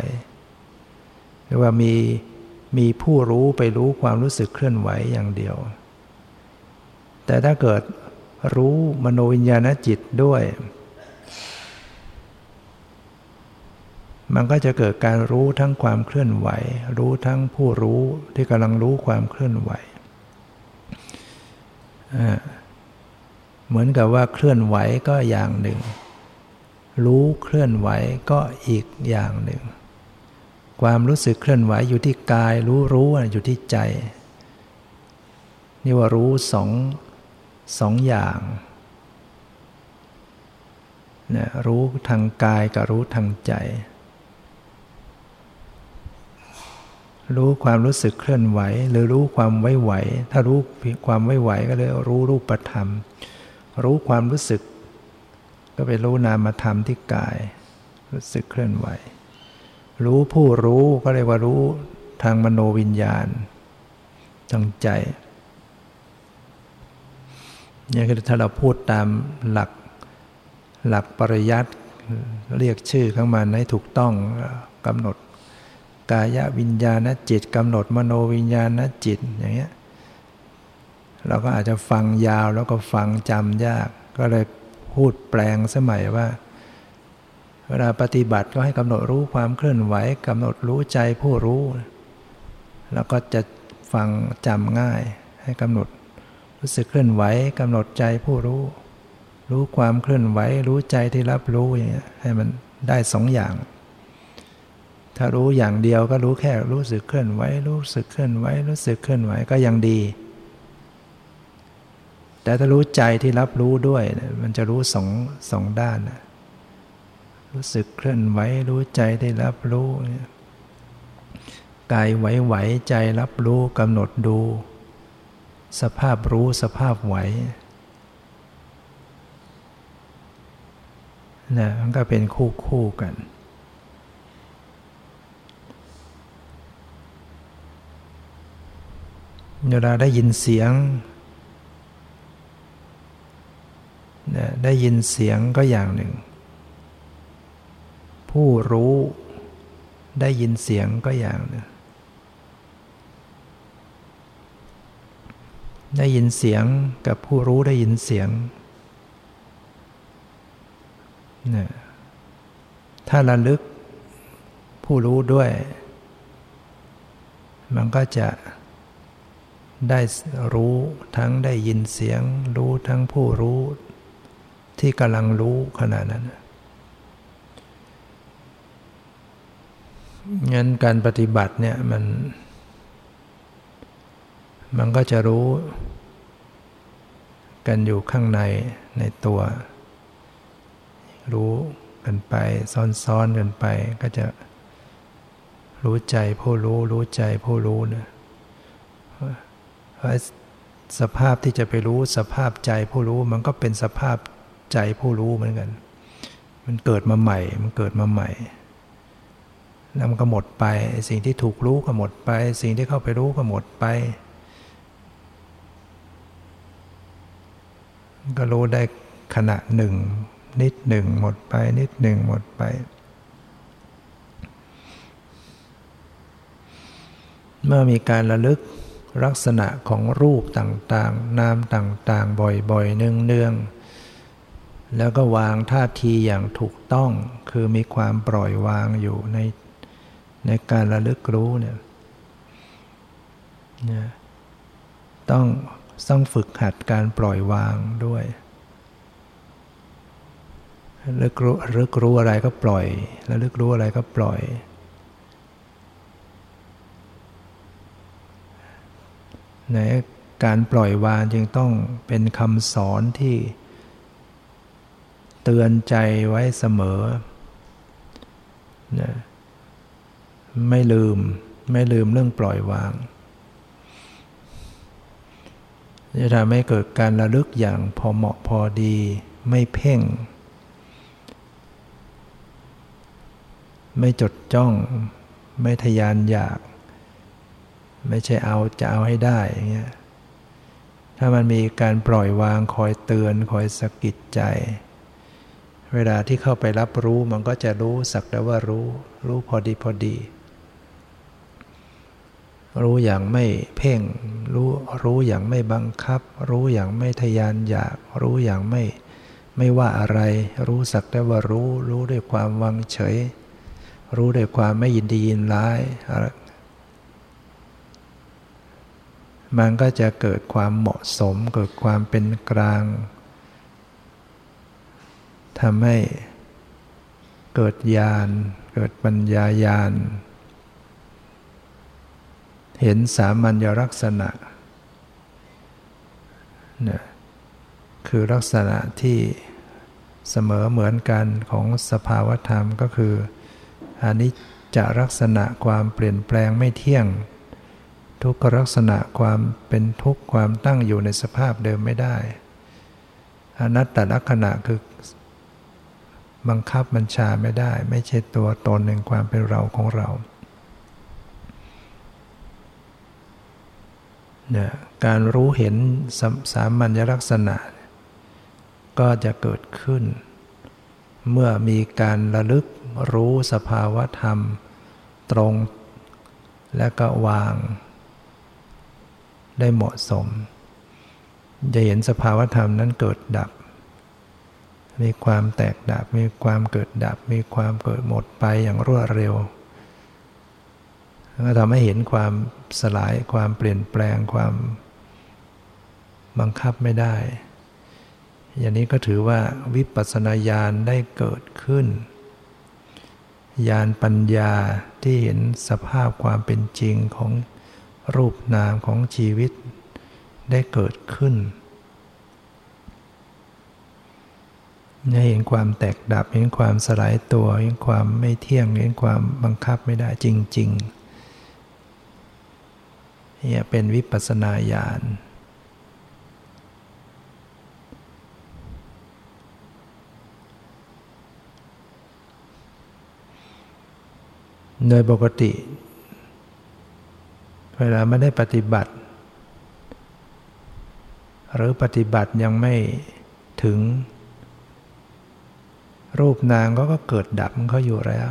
Speaker 1: เรียกว่ามีมีผู้รู้ไปรู้ความรู้สึกเคลื่อนไหวอย่างเดียว แต่ถ้าเกิดรู้มโนวิญญาณจิตด้วย มันก็จะเกิดการรู้ทั้งความเคลื่อนไหว รู้ทั้งผู้รู้ที่กำลังรู้ความเคลื่อนไหว เหมือนกับว่าเคลื่อนไหวก็อย่างหนึ่ง รู้เคลื่อนไหวก็อีกอย่างหนึ่ง ความรู้สึกเคลื่อนไหวอยู่ที่กาย รู้รู้อยู่ที่ใจ นี่ว่ารู้สองสองอย่างนะรู้ทางกายกับรู้ทางใจ รู้ความรู้สึกเคลื่อนไหว หรือรู้ความไว้ไหว ถ้ารู้ความไว้ไหวก็เลยรู้รูปธรรม รู้ความรู้สึก ก็ไปรู้นามธรรมที่กาย รู้สึกเคลื่อนไหว รู้ผู้รู้ก็เรียกว่ารู้ทางมโนวิญญาณทางใจเนี่ยคือถ้าเราพูดตามหลักหลักปริยัติเรียกชื่อข้างมันให้ถูกต้องกำหนด กายวิญญาณจิตกำหนดมโนวิญญาณจิตอย่างเงี้ยเราก็อาจจะฟังยาวแล้วก็ฟังจำยาก ก็เลยพูดแปลงสมัยว่า เวลาปฏิบัติก็ให้กำหนดรู้ความเคลื่อนไหวกำหนดรู้ใจผู้รู้ แล้วก็จะฟังจำง่าย ให้กำหนดรู้สึกเคลื่อนไหวกำหนดใจผู้รู้ รู้ความเคลื่อนไหว รู้ใจที่รับรู้อย่างเงี้ยให้มันได้สองอย่าง ถ้ารู้อย่างเดียวก็รู้แค่รู้สึกเคลื่อนไหวรู้สึกเคลื่อนไหวรู้สึกเคลื่อนไหวก็ยังดี แต่ถ้ารู้ใจที่รับรู้ด้วย มันจะรู้สองสองด้านรู้สึกเคลื่อนไหวรู้ใจได้รับรู้กายไหวไหวใจรับรู้กำหนดดู สภาพรู้สภาพไหวนะมันก็เป็นคู่คู่กัน เวลาได้ยินเสียง ได้ยินเสียงก็อย่างหนึ่ง ผู้รู้ได้ยินเสียงก็อย่างหนึ่ง ได้ยินเสียงกับผู้รู้ได้ยินเสียงนะถ้าระลึกผู้รู้ด้วย มันก็จะ ได้รู้ทั้งได้ยินเสียง รู้ทั้งผู้รู้ ที่กำลังรู้ขณะนั้นงั้นการปฏิบัติเนี่ยมัน มันก็จะรู้ กันอยู่ข้างในในตัว รู้กันไปซ้อนๆกันไป ก็จะรู้ใจผู้รู้ รู้ใจผู้รู้เนี่ย สภาพที่จะไปรู้สภาพใจผู้รู้มันก็เป็นสภาพใจผู้รู้เหมือนกัน มันเกิดมาใหม่ มันเกิดมาใหม่แล้วมันก็หมดไป สิ่งที่ถูกรู้ก็หมดไป สิ่งที่เข้าไปรู้ก็หมดไป ก็รู้ได้ขณะหนึ่ง นิดหนึ่งหมดไป นิดหนึ่งหมดไป เมื่อมีการระลึก ลักษณะของรูปต่างๆ นามต่างๆ บ่อยๆ เนืองๆ แล้วก็วางท่าทีอย่างถูกต้อง คือมีความปล่อยวางอยู่ในในการระลึกรู้เนี่ยต้องต้องฝึกหัดการปล่อยวางด้วยลึกรู้ลึกรู้อะไรก็ปล่อยแล้วลึกรู้อะไรก็ปล่อย ในการปล่อยวางจึงต้องเป็นคำสอนที่ เตือนใจไว้เสมอนะไม่ลืมไม่ลืมเรื่องปล่อยวางจะทำให้เกิดการระลึกอย่างพอเหมาะพอดีไม่เพ่ง ไม่จดจ้อง ไม่ทยานอยาก ไม่ใช่เอาจะเอาให้ได้อย่างเงี้ยถ้ามันมีการปล่อยวางคอยเตือนคอยสะกิดใจ เวลาที่เข้าไปรับรู้มันก็จะรู้สักแต่ว่ารู้ รู้พอดีพอดี รู้อย่างไม่เพ่ง รู้รู้อย่างไม่บังคับ รู้อย่างไม่ทยานอยาก รู้อย่างไม่ไม่ว่าอะไร รู้สักแต่ว่ารู้ รู้ด้วยความวางเฉย รู้ด้วยความไม่ยินดียินร้าย มันก็จะเกิดความเหมาะสม เกิดความเป็นกลางทำให้เกิดญาณ เกิดปัญญาญาณ เห็นสามัญลักษณะนะคือลักษณะที่เสมอเหมือนกันของสภาวธรรมก็คืออนนี้จลักษณะความเปลี่ยนแปลงไม่เที่ยง ทุกขลักษณะความเป็นทุกข์ความตั้งอยู่ในสภาพเดิมไม่ได้ อนัตตลักษณะคือบังคับบัญชาไม่ได้ ไม่ใช่ตัวตนหนึ่งความเป็นเราของเราเนี่ยการรู้เห็นสสามัญลักษณะ ก็จะเกิดขึ้น เมื่อมีการระลึกรู้สภาวะธรรม ตรงและก็วาง ได้เหมาะสม จะเห็นสภาวะธรรมนั้นเกิดดับ มีความแตกดับ มีความเกิดดับ มีความเกิดหมดไปอย่างรวดเร็วก็ทำให้เห็นความสลายความเปลี่ยนแปลงความบังคับไม่ได้ อย่างนี้ก็ถือว่าวิปัสสนาญาณได้เกิดขึ้นญาณปัญญาที่เห็นสภาพความเป็นจริงของ รูปนามของชีวิตได้เกิดขึ้นเห็นความแตกดับเห็นความสลายตัวเห็นความไม่เที่ยงเห็นความบังคับไม่ได้จริงๆเนี่ยเป็นวิปัสนาญาณโดยปกติ เวลาไม่ได้ปฏิบัติ หรือปฏิบัติยังไม่ถึง รูปนางก็ก็เกิดดับมันเขาอยู่แล้ว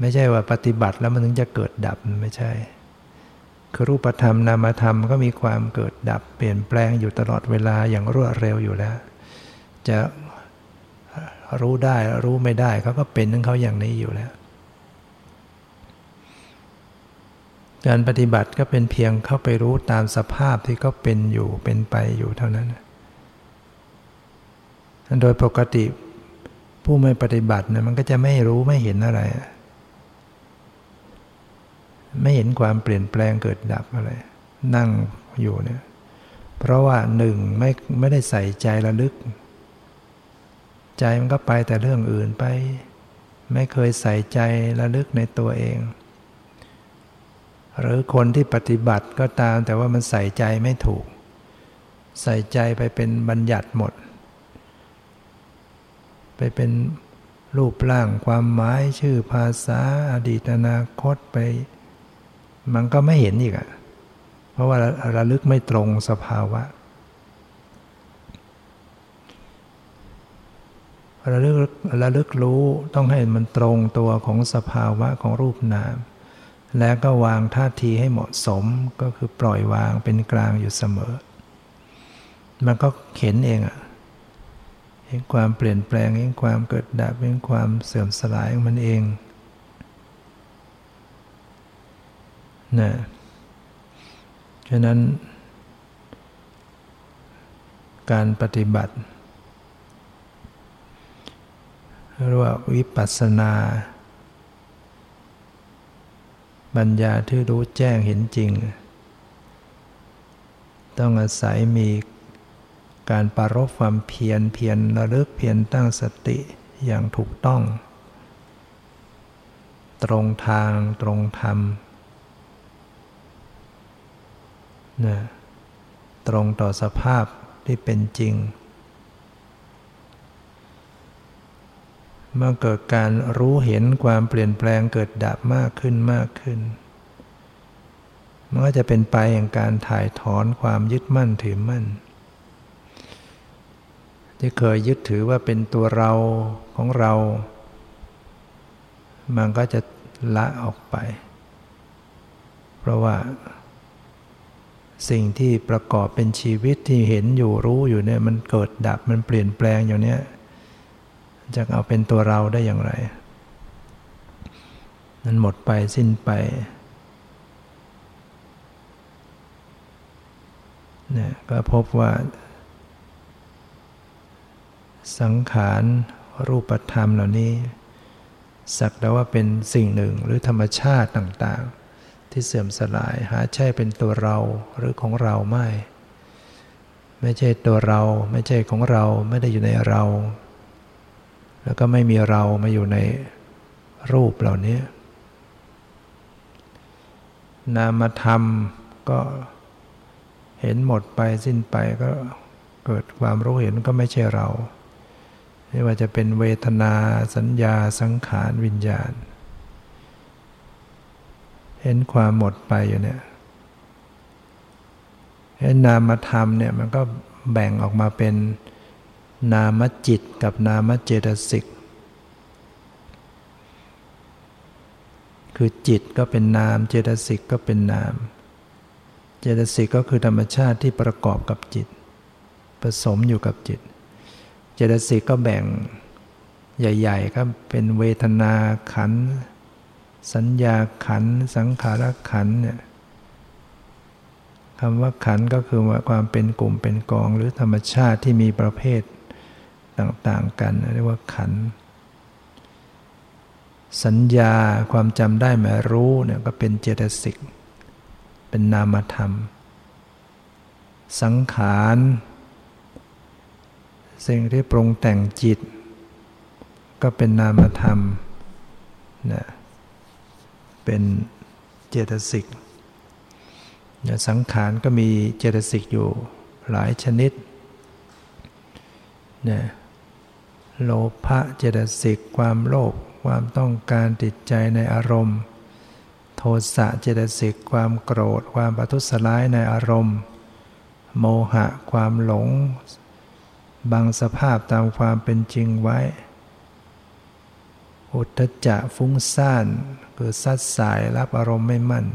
Speaker 1: ไม่ใช่ว่าปฏิบัติแล้วมันถึงจะเกิดดับไม่ใช่ คือรูปธรรมนามธรรมก็มีความเกิดดับ เปลี่ยนแปลงอยู่ตลอดเวลาอย่างรวดเร็วอยู่แล้ว จะรู้ได้รู้ไม่ได้เขาก็เป็นของเขาอย่างนี้อยู่แล้ว การปฏิบัติก็เป็นเพียงเข้าไปรู้ตามสภาพที่เขาเป็นอยู่เป็นไปอยู่เท่านั้น โดยปกติผู้ไม่ปฏิบัติเนี่ยมันก็จะไม่รู้ไม่เห็นอะไร ไม่เห็นความเปลี่ยนแปลงเกิดดับอะไร นั่งอยู่เนี่ย เพราะว่าหนึ่งไม่ไม่ได้ใส่ใจระลึก ใจมันก็ไปแต่เรื่องอื่นไป ไม่เคยใส่ใจระลึกในตัวเอง หรือคนที่ปฏิบัติก็ตามแต่ว่ามันใส่ใจไม่ถูก ใส่ใจไปเป็นบัญญัติหมด ไปเป็นรูปร่างความหมายชื่อภาษาอดีตอนาคตไป มันก็ไม่เห็นอีกอะเพราะว่าระลึกไม่ตรงสภาวะระลึกระลึกรู้ต้องให้มันตรงตัวของสภาวะของรูปนาม แล้วก็วางท่าทีให้เหมาะสมก็คือปล่อยวางเป็นกลางอยู่เสมอ มันก็เห็นเองอะเห็นความเปลี่ยนแปลงเห็นความเกิดดับเห็นความเสื่อมสลายของมันเองนะฉะนั้น การปฏิบัติเรียกว่าวิปัสสนา ปัญญาที่รู้แจ้งเห็นจริง ต้องอาศัยมีการปรารบความเพียรเพียรระลึกเพียรตั้งสติอย่างถูกต้อง ตรงทางตรงธรรมนะตรงต่อสภาพที่เป็นจริง เมื่อเกิดการรู้เห็นความเปลี่ยนแปลงเกิดดับมากขึ้นมากขึ้น มันก็จะเป็นไปอย่างการถ่ายถอนความยึดมั่นถือมั่น ที่เคยยึดถือว่าเป็นตัวเราของเรา มันก็จะละออกไป เพราะว่า สิ่งที่ประกอบเป็นชีวิตที่เห็นอยู่รู้อยู่เนี่ยมันเกิดดับมันเปลี่ยนแปลงอยู่เนี่ย จะเอาเป็นตัวเราได้อย่างไรมันหมดไปสิ้นไปเนี่ยก็พบว่า สังขารรูปธรรมเหล่านี้ สักแต่ว่าเป็นสิ่งหนึ่งหรือธรรมชาติต่างๆ ที่เสื่อมสลายหาใช่เป็นตัวเราหรือของเราไม่ ไม่ใช่ตัวเรา ไม่ใช่ของเราไม่ได้อยู่ในเรา แล้วก็ไม่มีเรามาอยู่ในรูปเหล่านี้ นามธรรมก็เห็นหมดไปสิ้นไปก็เกิดความรู้เห็นก็ไม่ใช่เราไม่ว่าจะเป็นเวทนาสัญญาสังขารวิญญาณ เห็นความหมดไปอยู่เนี่ยเห็นนามธรรมเนี่ยมันก็แบ่งออกมาเป็น นามจิตกับนามเจตสิก คือจิตก็เป็นนาม เจตสิกก็เป็นนาม เจตสิกก็คือธรรมชาติที่ประกอบกับจิต ผสมอยู่กับจิต เจตสิกก็แบ่งใหญ่ๆก็เป็นเวทนาขัน สัญญาขัน สังขารขันเนี่ยคำว่าขันก็คือว่าความเป็นกลุ่มเป็นกองหรือธรรมชาติที่มีประเภท ต่างๆกัน เรียกว่าขัน สัญญาความจำได้หมายรู้เนี่ยก็เป็นเจตสิก เป็นนามธรรม สังขารสิ่งที่ปรุงแต่งจิต ก็เป็นนามธรรมนะเป็นเจตสิกสังขารก็มีเจตสิกอยู่หลายชนิดเนี่ย โลภะเจตสิกความโลภความต้องการติดใจในอารมณ์ โทสะเจตสิกความโกรธ ความประทุษร้ายในอารมณ์ โมหะความหลงบางสภาพตามความเป็นจริงไว้ อุทธจะฟุ้งซ่านคือซัดสายรับอารมณ์ไม่มั่น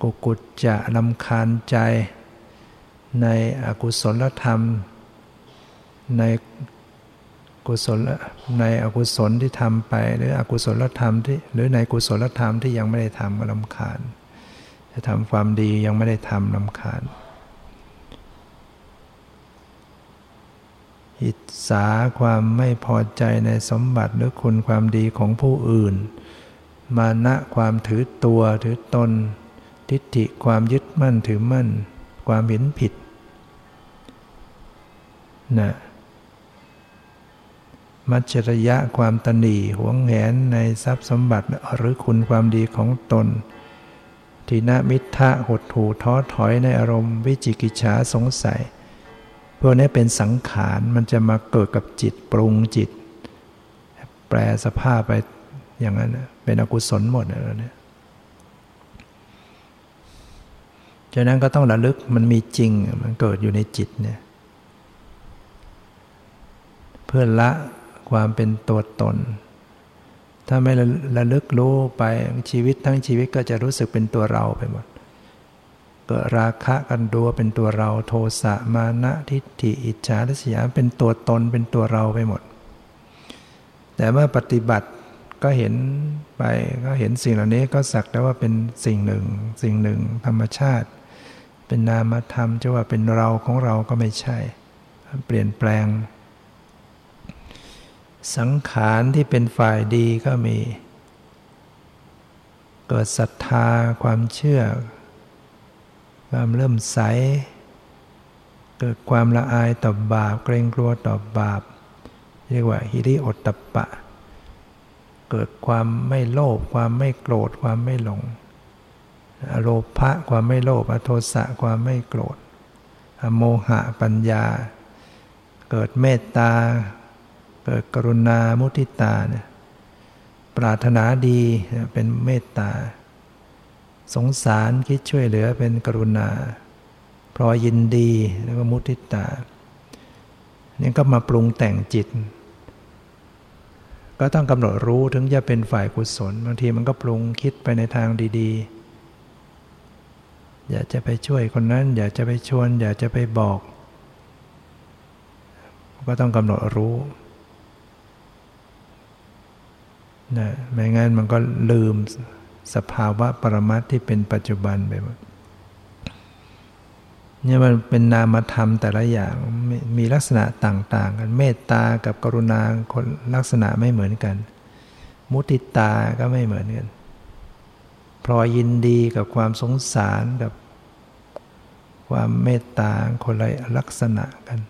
Speaker 1: กุกุจจะลำคาญใจ ในอกุศลธรรม ใน กุศลในอกุศลที่ทำไป หรืออกุศลธรรมที่หรือในกุศลธรรมที่ยังไม่ได้ทำก็ลำคาญ จะทำความดียังไม่ได้ทำลำคาญ อิจฉาความไม่พอใจในสมบัติหรือคุณความดีของผู้อื่น มานะความถือตัวถือตน ทิฏฐิความยึดมั่นถือมั่น ความเห็นผิดนะ มัจฉริยะความตนีหวงแหนในทรัพย์สมบัติหรือคุณความดีของตนทีนมิทะหดถูท้อถอยในอารมณ์วิจิกิจฉาสงสัย พวกนี้เป็นสังขารมันจะมาเกิดกับจิตปรุงจิต แปลสภาพไปอย่างนั้นเป็นอกุศลหมดแล้วเนี่ยฉะนั้นก็ต้องระลึกมันมีจริงมันเกิดอยู่ในจิตเนี่ย เพื่อละ ความเป็นตัวตน ถ้าไม่ระลึกรู้ไปชีวิตทั้งชีวิตก็จะรู้สึกเป็นตัวเราไปหมดเกิดราคะกันดัวเป็นตัวเราโทสะมานะทิฏฐิอิจฉาทิษยาเป็นตัวตนเป็นตัวเราไปหมด แต่เมื่อปฏิบัติก็เห็นไปก็เห็นสิ่งเหล่านี้ก็สักแต่ว่าเป็นสิ่งหนึ่ง สิ่งหนึ่ง ธรรมชาติ เป็นนามธรรมจะว่าเป็นเราของเราก็ไม่ใช่ เปลี่ยนแปลง สังขารที่เป็นฝ่ายดีก็มี เกิดศรัทธาความเชื่อ ความเริ่มใส เกิดความละอายต่อบาป เกรงกลัวต่อบาป เรียกว่าฮิริโอตตปะ เกิดความไม่โลภความไม่โกรธความไม่หลงอโลภะความไม่โลภอโทสะความไม่โกรธ อโมหะปัญญา เกิดเมตตา เกิดกรุณามุทิตาเนี่ยปรารถนาดีเป็นเมตตา สงสารคิดช่วยเหลือเป็นกรุณาพรอยินดีแล้วก็มุทิตานี่ก็มาปรุงแต่งจิต ก็ต้องกำหนดรู้ถึงจะเป็นฝ่ายกุศล บางทีมันก็ปรุงคิดไปในทางดีๆ อยากจะไปช่วยคนนั้น อยากจะไปชวน อยากจะไปบอก ก็ต้องกำหนดรู้ นะไม่งั้นมันก็ลืมสภาวะปรมัตที่เป็นปัจจุบันไปหมดเนี่ยมันเป็นนามธรรมแต่ละอย่างมีลักษณะต่างๆ กันเมตตากับกรุณาคนลักษณะไม่เหมือนกัน มุติตาก็ไม่เหมือนกันพลอยยินดีกับความสงสารกับความเมตตาคนละลักษณะกัน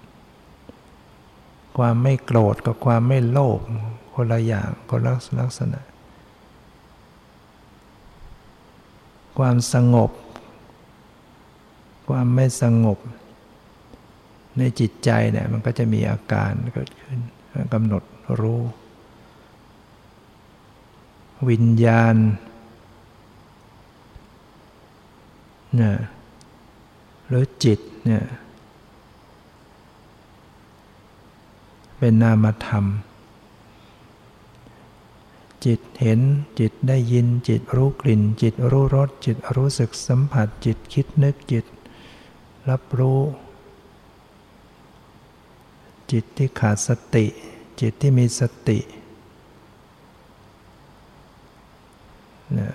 Speaker 1: ความไม่โกรธกับความไม่โลภ คนละอย่างคนละลักษณะ ความสงบ ความไม่สงบ ในจิตใจเนี่ยมันก็จะมีอาการเกิดขึ้นกำหนดรู้ วิญญาณเนี่ยหรือจิตเนี่ยเป็นนามธรรม จิตเห็นจิตได้ยินจิตรู้กลิ่น จิตรู้รสจิตรู้สึกสัมผัสจิตคิดนึกจิต รับรู้ จิตที่ขาดสติ จิตที่มีสติ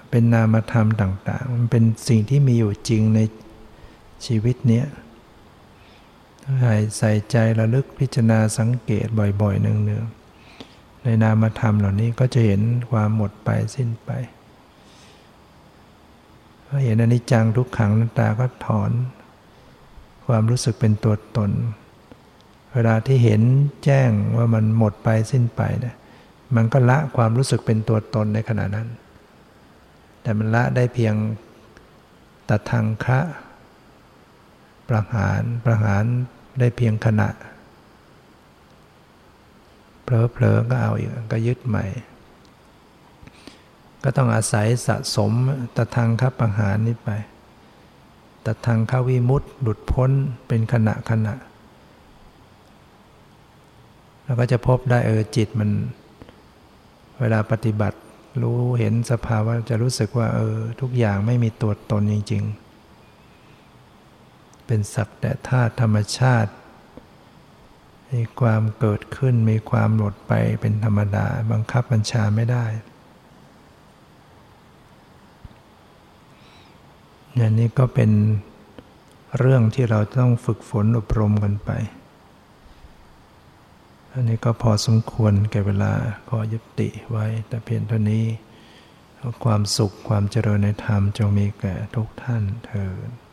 Speaker 1: เป็นนามธรรมต่าง ๆ มันเป็นสิ่งที่มีอยู่จริงในชีวิตเนี้ยใส่ใจระลึกพิจารณาสังเกตบ่อยๆเนืองๆ ในนามธรรมเหล่านี้ก็จะเห็นความหมดไปสิ้นไปพอเห็นอนิจจังทุกขังนันตาก็ถอน ความรู้สึกเป็นตัวตน เวลาที่เห็นแจ้งว่ามันหมดไปสิ้นไปเนี่ยมันก็ละความรู้สึกเป็นตัวตนในขณะนั้น แต่มันละได้เพียงตัดทางคะ ประหารประหารได้เพียงขณะ เผลอๆก็เอาอีกก็ยึดใหม่ ก็ต้องอาศัยสะสมตะทางคับประหารนี้ไปตะทางข้าวิมุตต์หลุดพ้นเป็นขณะขณะแล้วก็จะพบได้เออจิตมัน เวลาปฏิบัติรู้เห็นสภาวะจะรู้สึกว่าเออทุกอย่างไม่มีตัวตนจริง ๆ เป็นสักแต่ธาตุธรรมชาติ มีความเกิดขึ้นมีความหลดไปเป็นธรรมดา บังคับบัญชาไม่ได้อย่างนี้ก็เป็นเรื่องที่เราต้องฝึกฝนอบรมกันไป อันนี้ก็พอสมควรแก่เวลาขอยุติไว้แต่เพียงเท่านี้ ความสุขความเจริญในธรรมจงมีแก่ทุกท่านเถิด